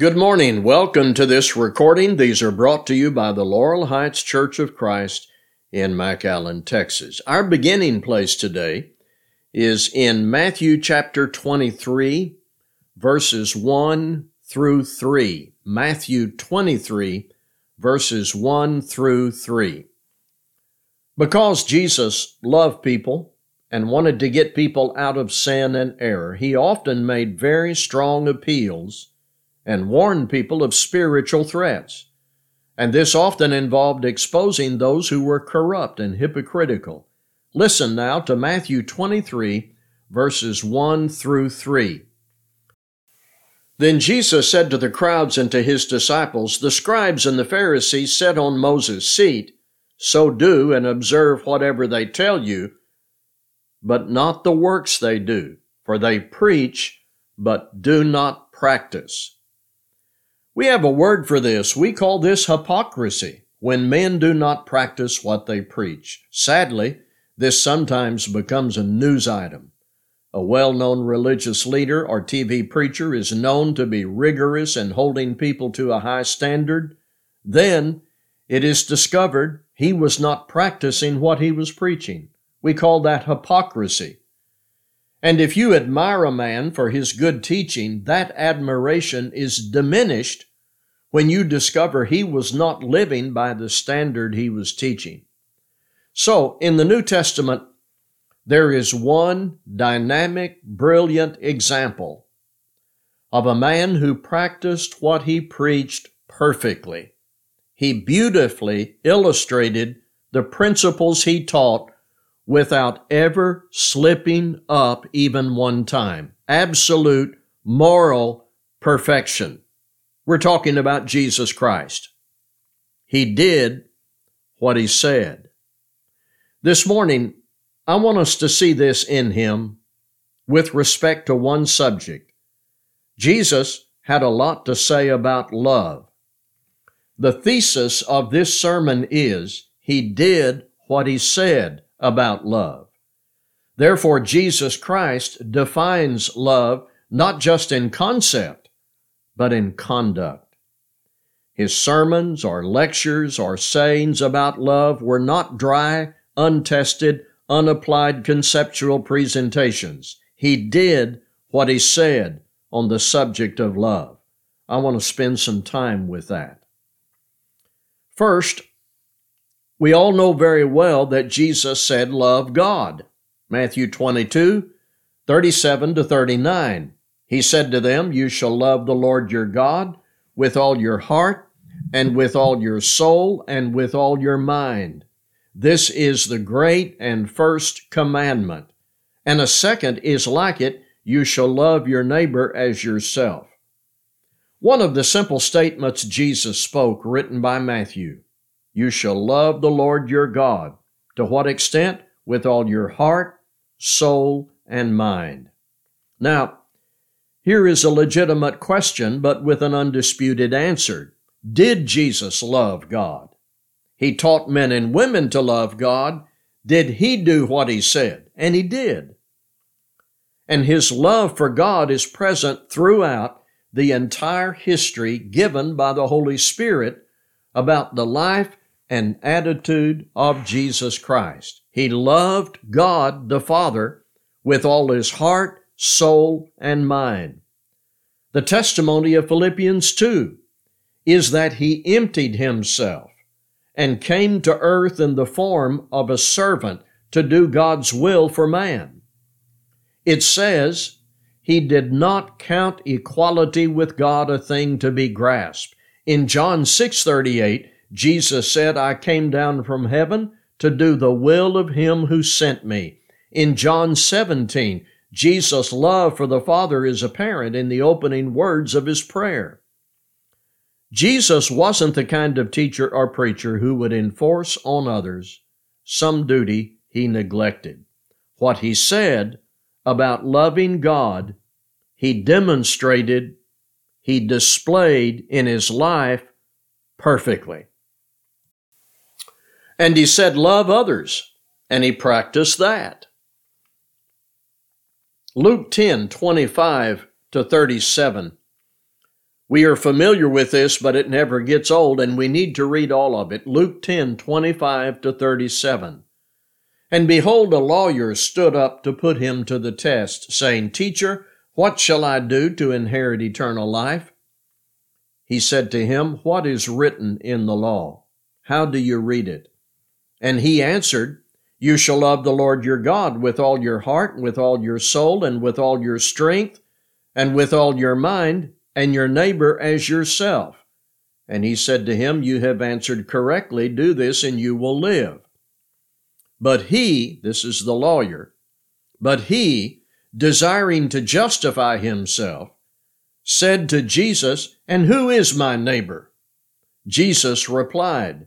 Good morning. Welcome to this recording. These are brought to you by the Laurel Heights Church of Christ in McAllen, Texas. Our beginning place today is in Matthew chapter 23, verses 1 through 3. Matthew 23, verses 1 through 3. Because Jesus loved people and wanted to get people out of sin and error, he often made very strong appeals and warn people of spiritual threats. And this often involved exposing those who were corrupt and hypocritical. Listen now to Matthew 23, verses 1 through 3. Then Jesus said to the crowds and to his disciples, The scribes and the Pharisees sit on Moses' seat, so do and observe whatever they tell you, but not the works they do, for they preach, but do not practice. We have a word for this. We call this hypocrisy, when men do not practice what they preach. Sadly, this sometimes becomes a news item. A well known religious leader or TV preacher is known to be rigorous in holding people to a high standard. Then it is discovered he was not practicing what he was preaching. We call that hypocrisy. And if you admire a man for his good teaching, that admiration is diminished when you discover he was not living by the standard he was teaching. So, in the New Testament, there is one dynamic, brilliant example of a man who practiced what he preached perfectly. He beautifully illustrated the principles he taught without ever slipping up even one time. Absolute moral perfection. We're talking about Jesus Christ. He did what he said. This morning, I want us to see this in him with respect to one subject. Jesus had a lot to say about love. The thesis of this sermon is he did what he said about love. Therefore, Jesus Christ defines love not just in concept, but in conduct. His sermons or lectures or sayings about love were not dry, untested, unapplied conceptual presentations. He did what he said on the subject of love. I want to spend some time with that. First, we all know very well that Jesus said, Love God. Matthew 22, 37 to 39. He said to them, You shall love the Lord your God with all your heart, and with all your soul, and with all your mind. This is the great and first commandment. And a second is like it you shall love your neighbor as yourself. One of the simple statements Jesus spoke, written by Matthew You shall love the Lord your God. To what extent? With all your heart, soul, and mind. Now, here is a legitimate question, but with an undisputed answer. Did Jesus love God? He taught men and women to love God. Did he do what he said? And he did. And his love for God is present throughout the entire history given by the Holy Spirit about the life and attitude of Jesus Christ. He loved God the Father with all his heart, soul, and mind. The testimony of Philippians 2 is that he emptied himself and came to earth in the form of a servant to do God's will for man. It says, he did not count equality with God a thing to be grasped. In John 6:38, Jesus said, "I came down from heaven to do the will of him who sent me." In John 17, Jesus' love for the Father is apparent in the opening words of his prayer. Jesus wasn't the kind of teacher or preacher who would enforce on others some duty he neglected. What he said about loving God, he demonstrated, he displayed in his life perfectly. And he said, Love others, and he practiced that. Luke 10 25 to 37. We are familiar with this, but it never gets old, and we need to read all of it. Luke 10 25 to 37. And behold, a lawyer stood up to put him to the test, saying, Teacher, what shall I do to inherit eternal life? He said to him, What is written in the law? How do you read it? And he answered, You shall love the Lord your God with all your heart, with all your soul, and with all your strength, and with all your mind and your neighbor as yourself. And he said to him, You have answered correctly, do this and you will live. But he, this is the lawyer, but he, desiring to justify himself, said to Jesus, And who is my neighbor? Jesus replied,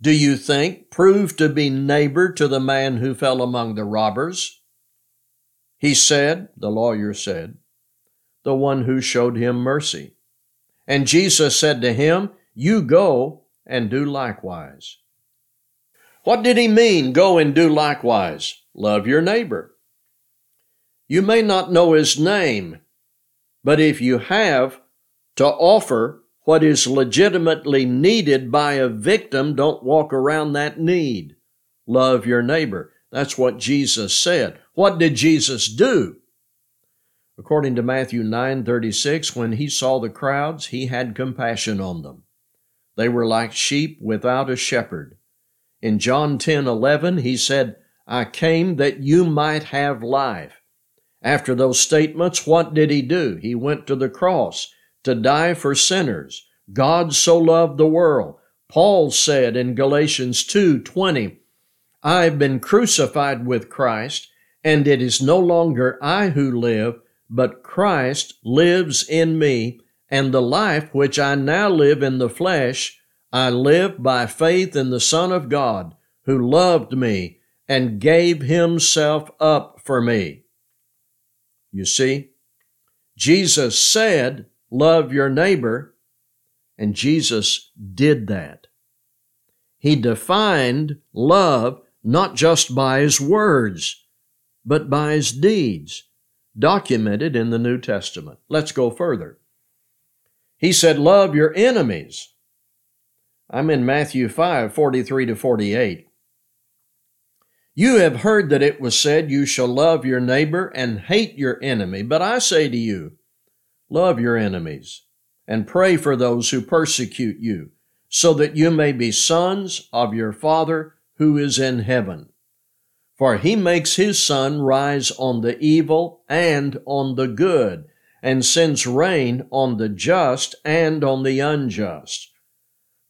do you think proved to be neighbor to the man who fell among the robbers? He said, the lawyer said, the one who showed him mercy. And Jesus said to him, You go and do likewise. What did he mean, go and do likewise? Love your neighbor. You may not know his name, but if you have to offer what is legitimately needed by a victim, don't walk around that need. Love your neighbor. That's what Jesus said. What did Jesus do? According to Matthew 9:36, when he saw the crowds, he had compassion on them. They were like sheep without a shepherd. In John 10:11, he said, "I came that you might have life." After those statements, what did he do? He went to the cross to die for sinners. God so loved the world. Paul said in Galatians 2:20, I've been crucified with Christ, and it is no longer I who live, but Christ lives in me, and the life which I now live in the flesh, I live by faith in the Son of God, who loved me and gave himself up for me. You see, Jesus said, Love your neighbor, and Jesus did that. He defined love not just by his words, but by his deeds documented in the New Testament. Let's go further. He said, Love your enemies. I'm in Matthew 5 43 to 48. You have heard that it was said, You shall love your neighbor and hate your enemy. But I say to you, Love your enemies and pray for those who persecute you, so that you may be sons of your Father who is in heaven. For he makes his sun rise on the evil and on the good, and sends rain on the just and on the unjust.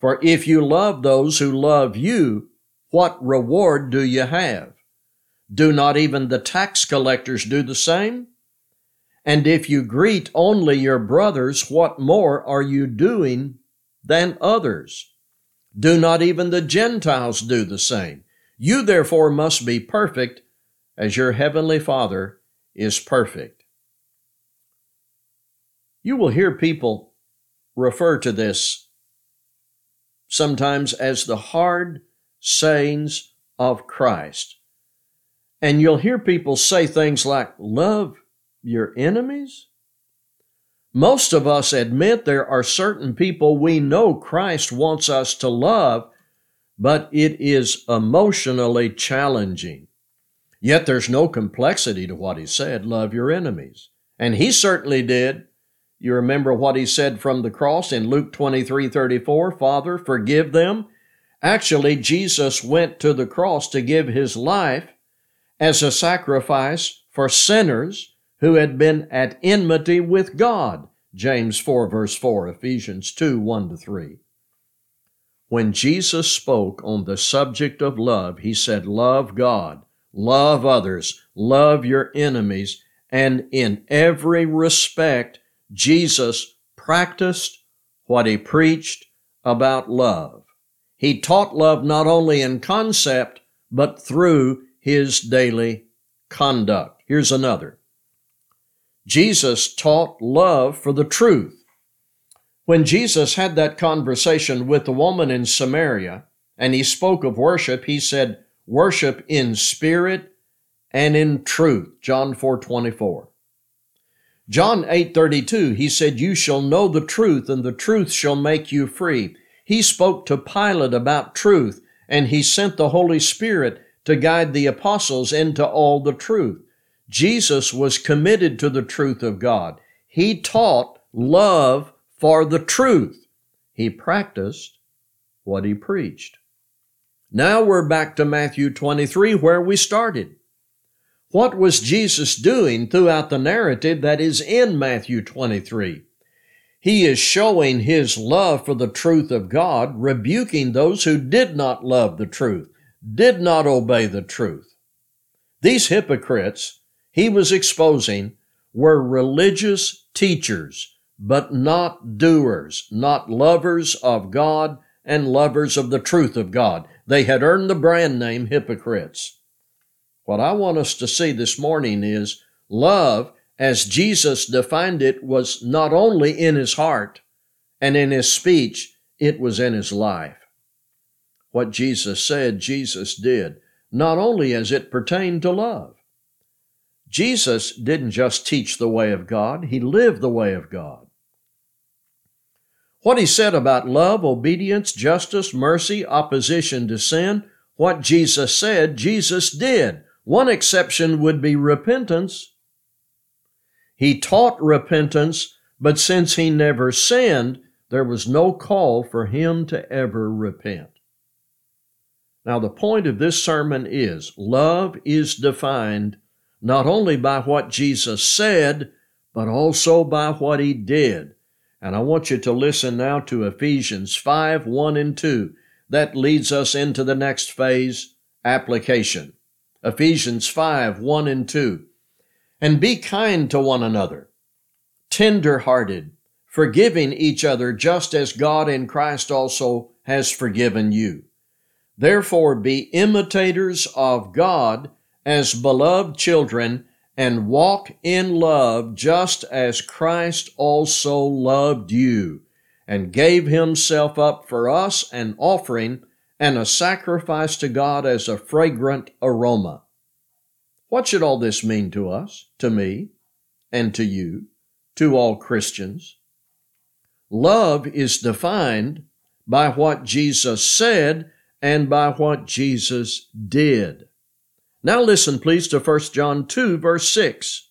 For if you love those who love you, what reward do you have? Do not even the tax collectors do the same? And if you greet only your brothers, what more are you doing than others? Do not even the Gentiles do the same? You therefore must be perfect as your heavenly Father is perfect. You will hear people refer to this sometimes as the hard sayings of Christ. And you'll hear people say things like, Love your enemies? Most of us admit there are certain people we know Christ wants us to love but it is emotionally challenging. Yet there's no complexity to what he said love your enemies. And he certainly did. You remember what he said from the cross in Luke 23 34 Father, forgive them. Actually, Jesus went to the cross to give his life as a sacrifice for sinners who had been at enmity with God. James 4, verse 4, Ephesians 2 1 to 3. When Jesus spoke on the subject of love, he said, Love God, love others, love your enemies, and in every respect, Jesus practiced what he preached about love. He taught love not only in concept, but through his daily conduct. Here's another. Jesus taught love for the truth. When Jesus had that conversation with the woman in Samaria and he spoke of worship, he said, Worship in spirit and in truth. John 4 24. John 8 32, he said, You shall know the truth, and the truth shall make you free. He spoke to Pilate about truth, and he sent the Holy Spirit to guide the apostles into all the truth. Jesus was committed to the truth of God. He taught love for the truth. He practiced what he preached. Now we're back to Matthew 23 where we started. What was Jesus doing throughout the narrative that is in Matthew 23? He is showing his love for the truth of God, rebuking those who did not love the truth, did not obey the truth. These hypocrites he was exposing were religious teachers but not doers, not lovers of God and lovers of the truth of God. They had earned the brand name hypocrites. What I want us to see this morning is love, as Jesus defined it, was not only in his heart and in his speech, it was in his life. What Jesus said, Jesus did, not only as it pertained to love. Jesus didn't just teach the way of God, he lived the way of God. What he said about love, obedience, justice, mercy, opposition to sin, what Jesus said, Jesus did. One exception would be repentance. He taught repentance, but since he never sinned, there was no call for him to ever repent. Now, the point of this sermon is love is defined not only by what Jesus said, but also by what he did. And I want you to listen now to Ephesians 5 1 and 2. That leads us into the next phase application. Ephesians 5 1 and 2. And be kind to one another, tender hearted, forgiving each other, just as God in Christ also has forgiven you. Therefore, be imitators of God as beloved children and walk in love just as Christ also loved you and gave himself up for us an offering and a sacrifice to God as a fragrant aroma. What should all this mean to us, to me, and to you, to all Christians? Love is defined by what Jesus said and by what Jesus did. Now listen, please, to 1 John 2, verse 6.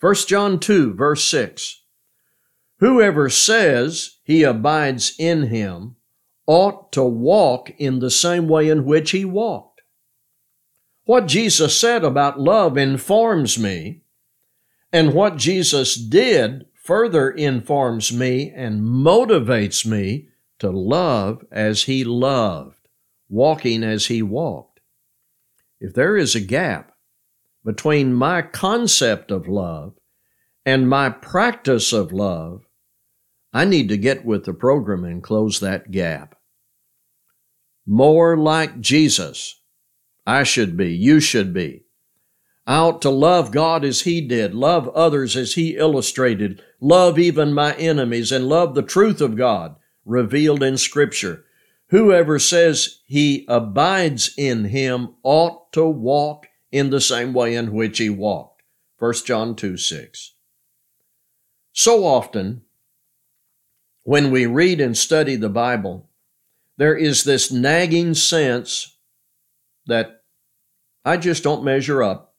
1 John 2, verse 6. Whoever says he abides in him ought to walk in the same way in which he walked. What Jesus said about love informs me, and what Jesus did further informs me and motivates me to love as he loved, walking as he walked if there is a gap between my concept of love and my practice of love, I need to get with the program and close that gap. More like Jesus. I should be, you should be. I ought to love God as He did, love others as He illustrated, love even my enemies, and love the truth of God revealed in Scripture. Whoever says he abides in him ought to walk in the same way in which he walked. 1 John 2 6. So often, when we read and study the Bible, there is this nagging sense that I just don't measure up.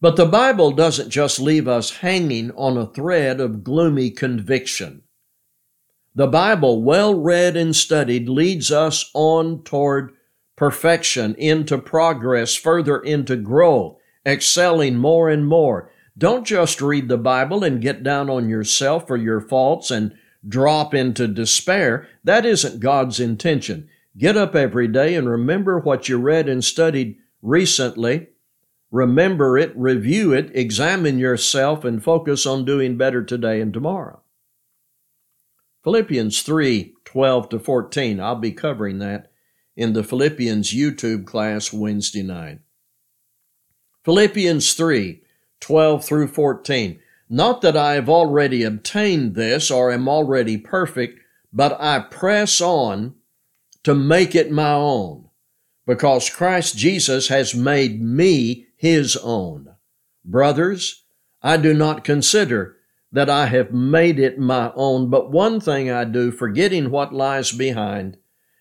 But the Bible doesn't just leave us hanging on a thread of gloomy conviction. The Bible, well read and studied, leads us on toward perfection, into progress, further into growth, excelling more and more. Don't just read the Bible and get down on yourself or your faults and drop into despair. That isn't God's intention. Get up every day and remember what you read and studied recently. Remember it, review it, examine yourself, and focus on doing better today and tomorrow. Philippians 3 12 to 14. I'll be covering that in the Philippians YouTube class Wednesday night. Philippians 3 12 through 14. Not that I have already obtained this or am already perfect, but I press on to make it my own, because Christ Jesus has made me his own. Brothers, I do not consider that I have made it my own, but one thing I do, forgetting what lies behind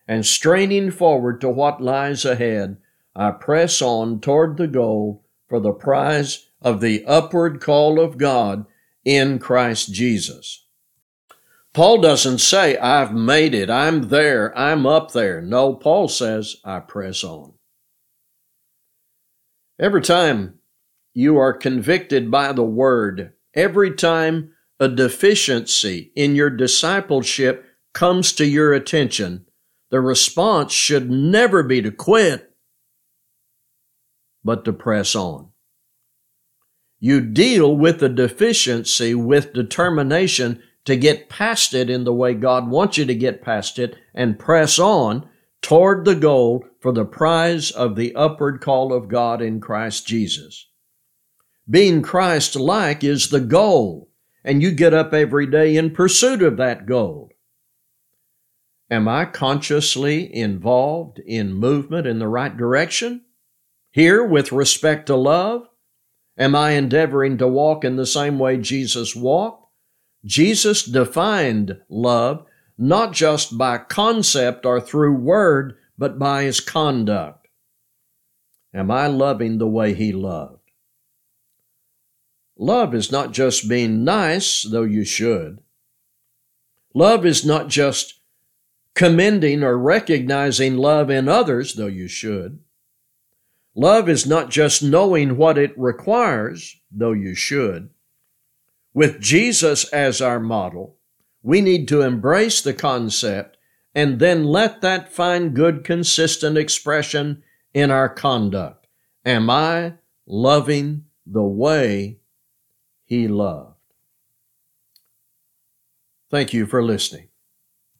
and straining forward to what lies ahead, I press on toward the goal for the prize of the upward call of God in Christ Jesus. Paul doesn't say, I've made it, I'm there, I'm up there. No, Paul says, I press on. Every time you are convicted by the word, every time a deficiency in your discipleship comes to your attention, the response should never be to quit, but to press on. You deal with the deficiency with determination to get past it in the way God wants you to get past it and press on toward the goal for the prize of the upward call of God in Christ Jesus. Being Christ like is the goal, and you get up every day in pursuit of that goal. Am I consciously involved in movement in the right direction? Here, with respect to love? Am I endeavoring to walk in the same way Jesus walked? Jesus defined love not just by concept or through word, but by his conduct. Am I loving the way he loved? Love is not just being nice, though you should. Love is not just commending or recognizing love in others, though you should. Love is not just knowing what it requires, though you should. With Jesus as our model, we need to embrace the concept and then let that find good, consistent expression in our conduct. Am I loving the way He loved? Thank you for listening.